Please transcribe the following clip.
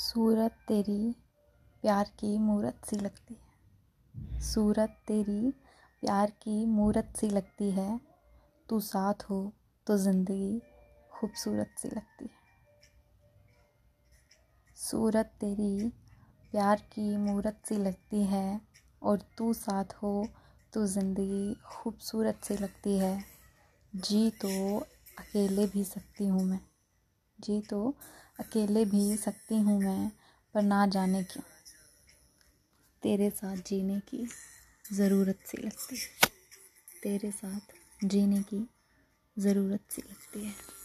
सूरत तेरी प्यार की मूरत सी लगती है। सूरत तेरी प्यार की मूरत सी लगती है। तू साथ हो तो ज़िंदगी खूबसूरत सी लगती है। सूरत तेरी प्यार की मूरत सी लगती है और तू साथ हो तो ज़िंदगी खूबसूरत सी लगती है। जी तो अकेले भी सकती हूँ मैं। जी तो अकेले भी सकती हूँ मैं, पर ना जाने क्यों? तेरे साथ जीने की ज़रूरत सी लगती है। तेरे साथ जीने की ज़रूरत सी लगती है।